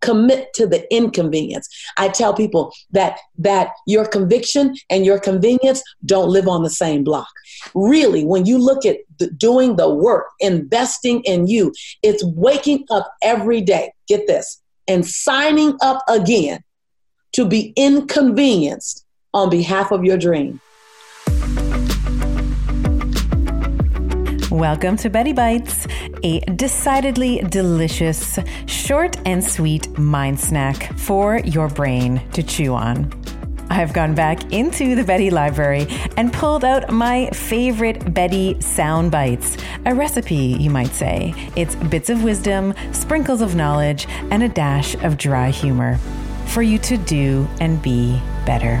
Commit to the inconvenience. I tell people that that your conviction and your convenience don't live on the same block. Really when you look at the, doing the work investing in you it's waking up every day get this and signing up again to be inconvenienced on behalf of your dream Welcome to Betty Bites, a decidedly delicious, short and sweet mind snack for your brain to chew on. I've gone back into the Betty library and pulled out my favorite Betty sound bites. A recipe, you might say. It's bits of wisdom, sprinkles of knowledge, and a dash of dry humor for you to do and be better.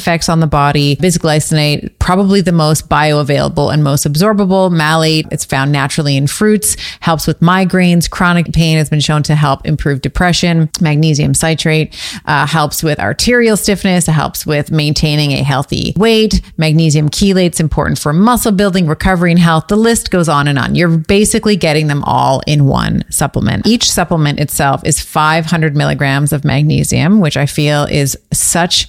effects on the body. Bisglycinate, probably the most bioavailable and most absorbable. Malate, it's found naturally in fruits, helps with migraines, chronic pain has been shown to help improve depression. Magnesium citrate uh, helps with arterial stiffness, it helps with maintaining a healthy weight. Magnesium chelate's important for muscle building, recovery, and health. The list goes on and on. You're basically getting them all in one supplement. Each supplement itself is 500 milligrams of magnesium, which I feel is such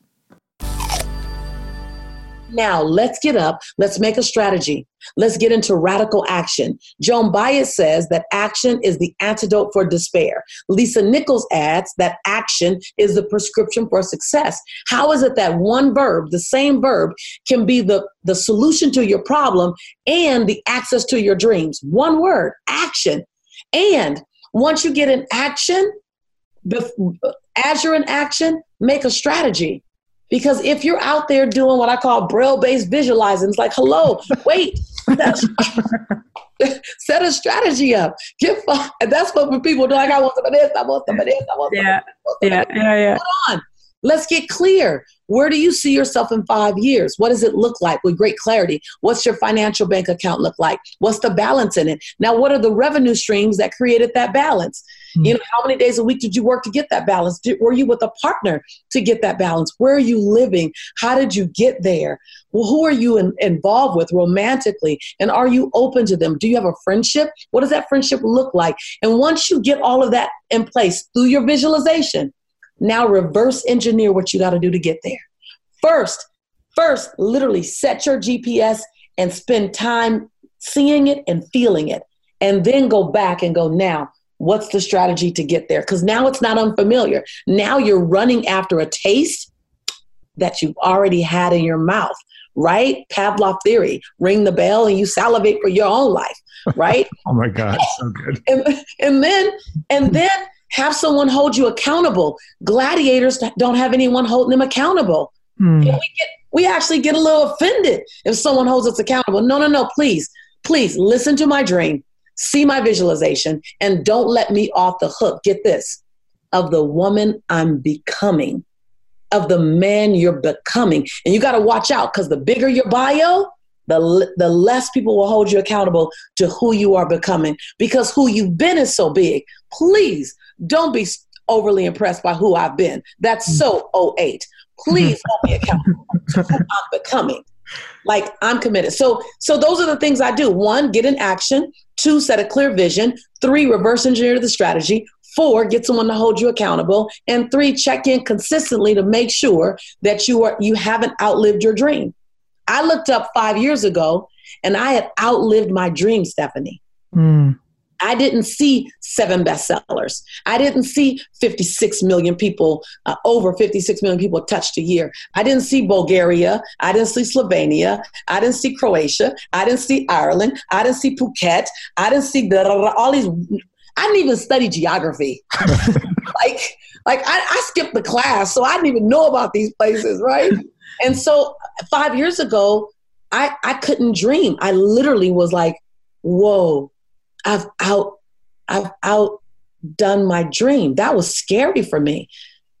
Now, let's get up. Let's make a strategy. Let's get into radical action. Joan Baez says that action is the antidote for despair. Lisa Nichols adds that action is the prescription for success. How is it that one verb, the same verb, can be the, the solution to your problem and the access to your dreams? One word, action. And once you get in action, as you're in action, make a strategy Because if you're out there doing what I call braille based visualizing, it's like, hello, wait, set a strategy up. Get and that's what people do. Like, I want some of this, I want some of this, I want some yeah. of this. Yeah, yeah, yeah. Hold on. Let's get clear. Where do you see yourself in five years? What does it look like with great clarity? What's your financial bank account look like? What's the balance in it? Now, what are the revenue streams that created that balance? Mm-hmm. You know, how many days a week did you work to get that balance? Did, were you with a partner to get that balance? Where are you living? How did you get there? Well, who are you in, involved with romantically? And are you open to them? Do you have a friendship? What does that friendship look like? And once you get all of that in place through your visualization, now reverse engineer what you got to do to get there. First, first, literally set your GPS and spend time seeing it and feeling it. And then go back and go, now, what's the strategy to get there? Because now it's not unfamiliar. Now you're running after a taste that you've already had in your mouth, right? Pavlov theory ring the bell and you salivate for your own life, right? oh my God, so good. and, and then, and then, have someone hold you accountable. Gladiators don't have anyone holding them accountable. Mm. we, get, we actually get a little offended if someone holds us accountable. No, no, no, please, please listen to my dream, see my visualization, and don't let me off the hook. Get this of the woman I'm becoming, of the man you're becoming. And you got to watch out because the bigger your bio, the, the less people will hold you accountable to who you are becoming because who you've been is so big. Please don't be overly impressed by who I've been. That's mm. so 08. Please hold me accountable to who I'm becoming. Like I'm committed. So so those are the things I do. One, get in action. Two, set a clear vision. Three, reverse engineer the strategy. Four, get someone to hold you accountable. And three, check in consistently to make sure that you are you haven't outlived your dream. I looked up five years ago and I had outlived my dream, Stephanie. Mm. I didn't see seven bestsellers. I didn't see 56 million people, uh, over 56 million people touched a year. I didn't see Bulgaria. I didn't see Slovenia. I didn't see Croatia. I didn't see Ireland. I didn't see Phuket. I didn't see blah, blah, blah, all these. I didn't even study geography. like, like I, I skipped the class, so I didn't even know about these places, right? And so five years ago, I, I couldn't dream. I literally was like, whoa, I've out I've outdone my dream. That was scary for me.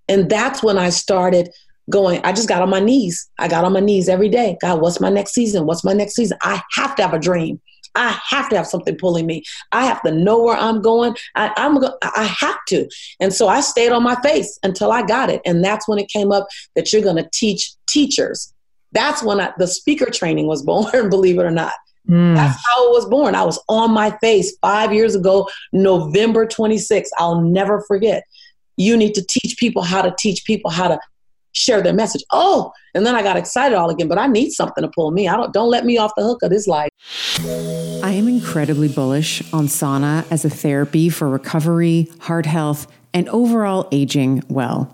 And that's when I started going, I just got on my knees. I got on my knees every day. God, what's my next season? What's my next season? I have to have a dream. I have to have something pulling me. I have to know where I'm going. I, am go- I have to. And so I stayed on my face until I got it. And that's when it came up that you're going to teach teachers. That's when I, the speaker training was born, believe it or not. Mm. That's how it was born. I was on my face five years ago, November 26th. I'll never forget. You need to teach people how to teach people how to share their message. Oh, and then I got excited all again, but I need something to pull me. I don't don't let me off the hook of this life. I am incredibly bullish on sauna as a therapy for recovery, heart health, and overall aging well.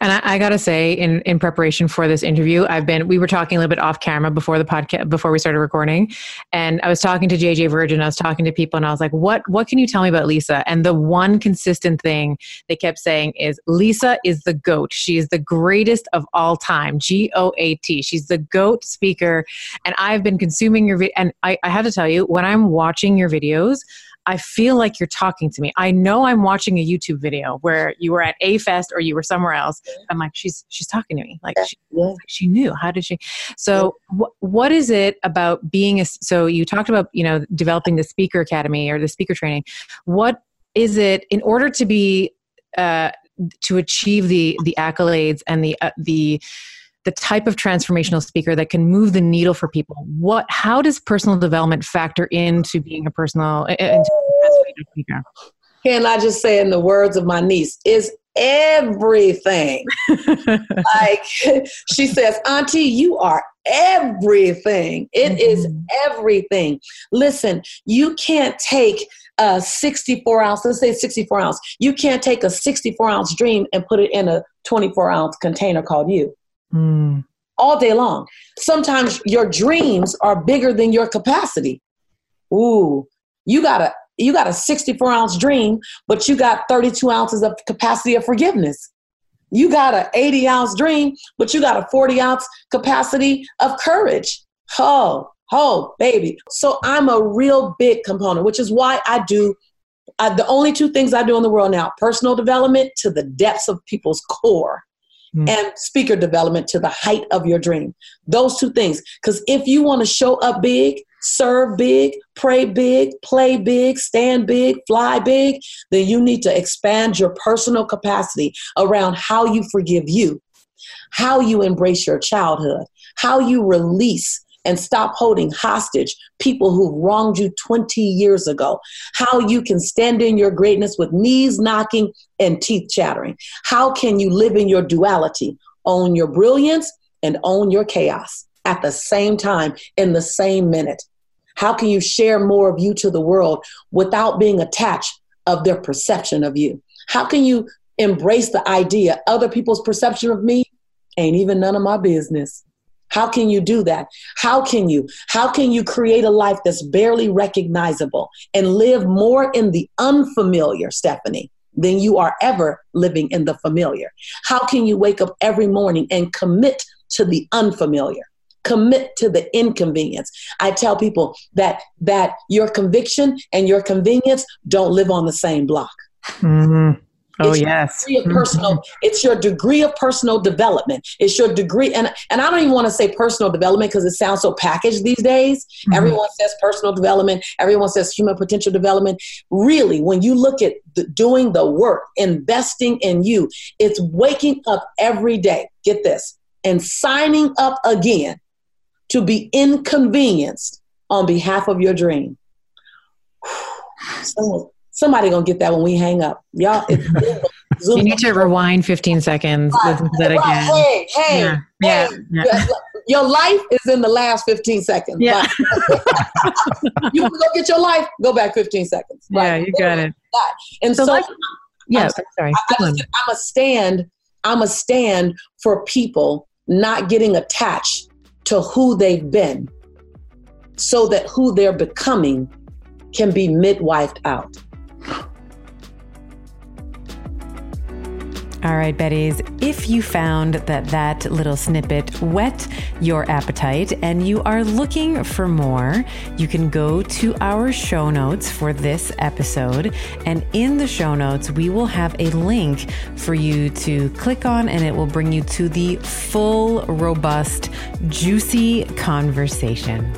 And I, I got to say, in in preparation for this interview, I've been. We were talking a little bit off camera before the podcast, before we started recording, and I was talking to JJ Virgin. I was talking to people, and I was like, "What What can you tell me about Lisa?" And the one consistent thing they kept saying is, "Lisa is the goat. She is the greatest of all time. G O A T. She's the goat speaker." And I've been consuming your video, and I, I have to tell you, when I'm watching your videos. I feel like you're talking to me. I know I'm watching a YouTube video where you were at A-Fest or you were somewhere else. I'm like, she's she's talking to me. Like she, Yeah. she knew. How did she? So wh- what is it about being a? So you talked about you know developing the speaker academy or the speaker training. What is it in order to be uh, to achieve the the accolades and the uh, the the type of transformational speaker that can move the needle for people what how does personal development factor into being a personal into a speaker Can I just say, in the words of my niece, is everything. like she says, Auntie, you are everything. It is Mhm. everything. Listen, you can't take a 64 ounce, let's say 64 ounce. You can't take a 64 ounce dream and put it in a 24 ounce container called you Mm. all day long. Sometimes your dreams are bigger than your capacity. Ooh, you got a you got a 64 ounce dream, but you got 32 ounces of capacity of forgiveness. You got an 80 ounce dream, but you got a 40 ounce capacity of courage. Oh, oh, baby. So I'm a real big component, which is why I do I, the only two things I do in the world now personal development to the depths of people's core Mm. and speaker development to the height of your dream. Those two things. Because if you want to show up big, serve big, pray big, play big, stand big, fly big, then you need to expand your personal capacity around how you forgive you, how you embrace your childhood, how you release and stop holding hostage people who wronged you 20 years ago, how you can stand in your greatness with knees knocking and teeth chattering. How can you live in your duality, own your brilliance and own your chaos at the same time in the same minute? How can you share more of you to the world without being attached of their perception of you? How can you embrace the idea other people's perception of me ain't even none of my business? How can you do that? How can you? How can you create a life that's barely recognizable and live more in the unfamiliar, Stephanie, than you are ever living in the familiar? How can you wake up every morning and commit to the unfamiliar? Commit to the inconvenience. I tell people that that your conviction and your convenience don't live on the same block. Mhm. Oh It's yes. degree of personal it's your degree of personal development. It's your degree and and i don't even want to say personal development because it sounds so packaged these days. Mhm. everyone says personal development everyone says human potential development. Really when you look at the, doing the work investing in you it's waking up every day get this and signing up again to be inconvenienced on behalf of your dream. Someone- somebody gonna get that when we hang up. Y'all it's you need to rewind 15 seconds. Listen to that again. Hey, hey, yeah. yeah, hey, yeah. your life is in the last 15 seconds. Yeah. You want to go get your life, go back 15 seconds. yeah Right. you got it. And So so, let's- yeah I'm sorry. I, I just, I'm a stand, I'm a stand for people not getting attached to who they've been so that who they're becoming can be midwifed out. All right, Betties, if you found that that little snippet whet your appetite and you are looking for more, you can go to our show notes for this episode. And in the show notes, we will have a link for you to click on, and it will bring you to the full, robust, juicy conversation.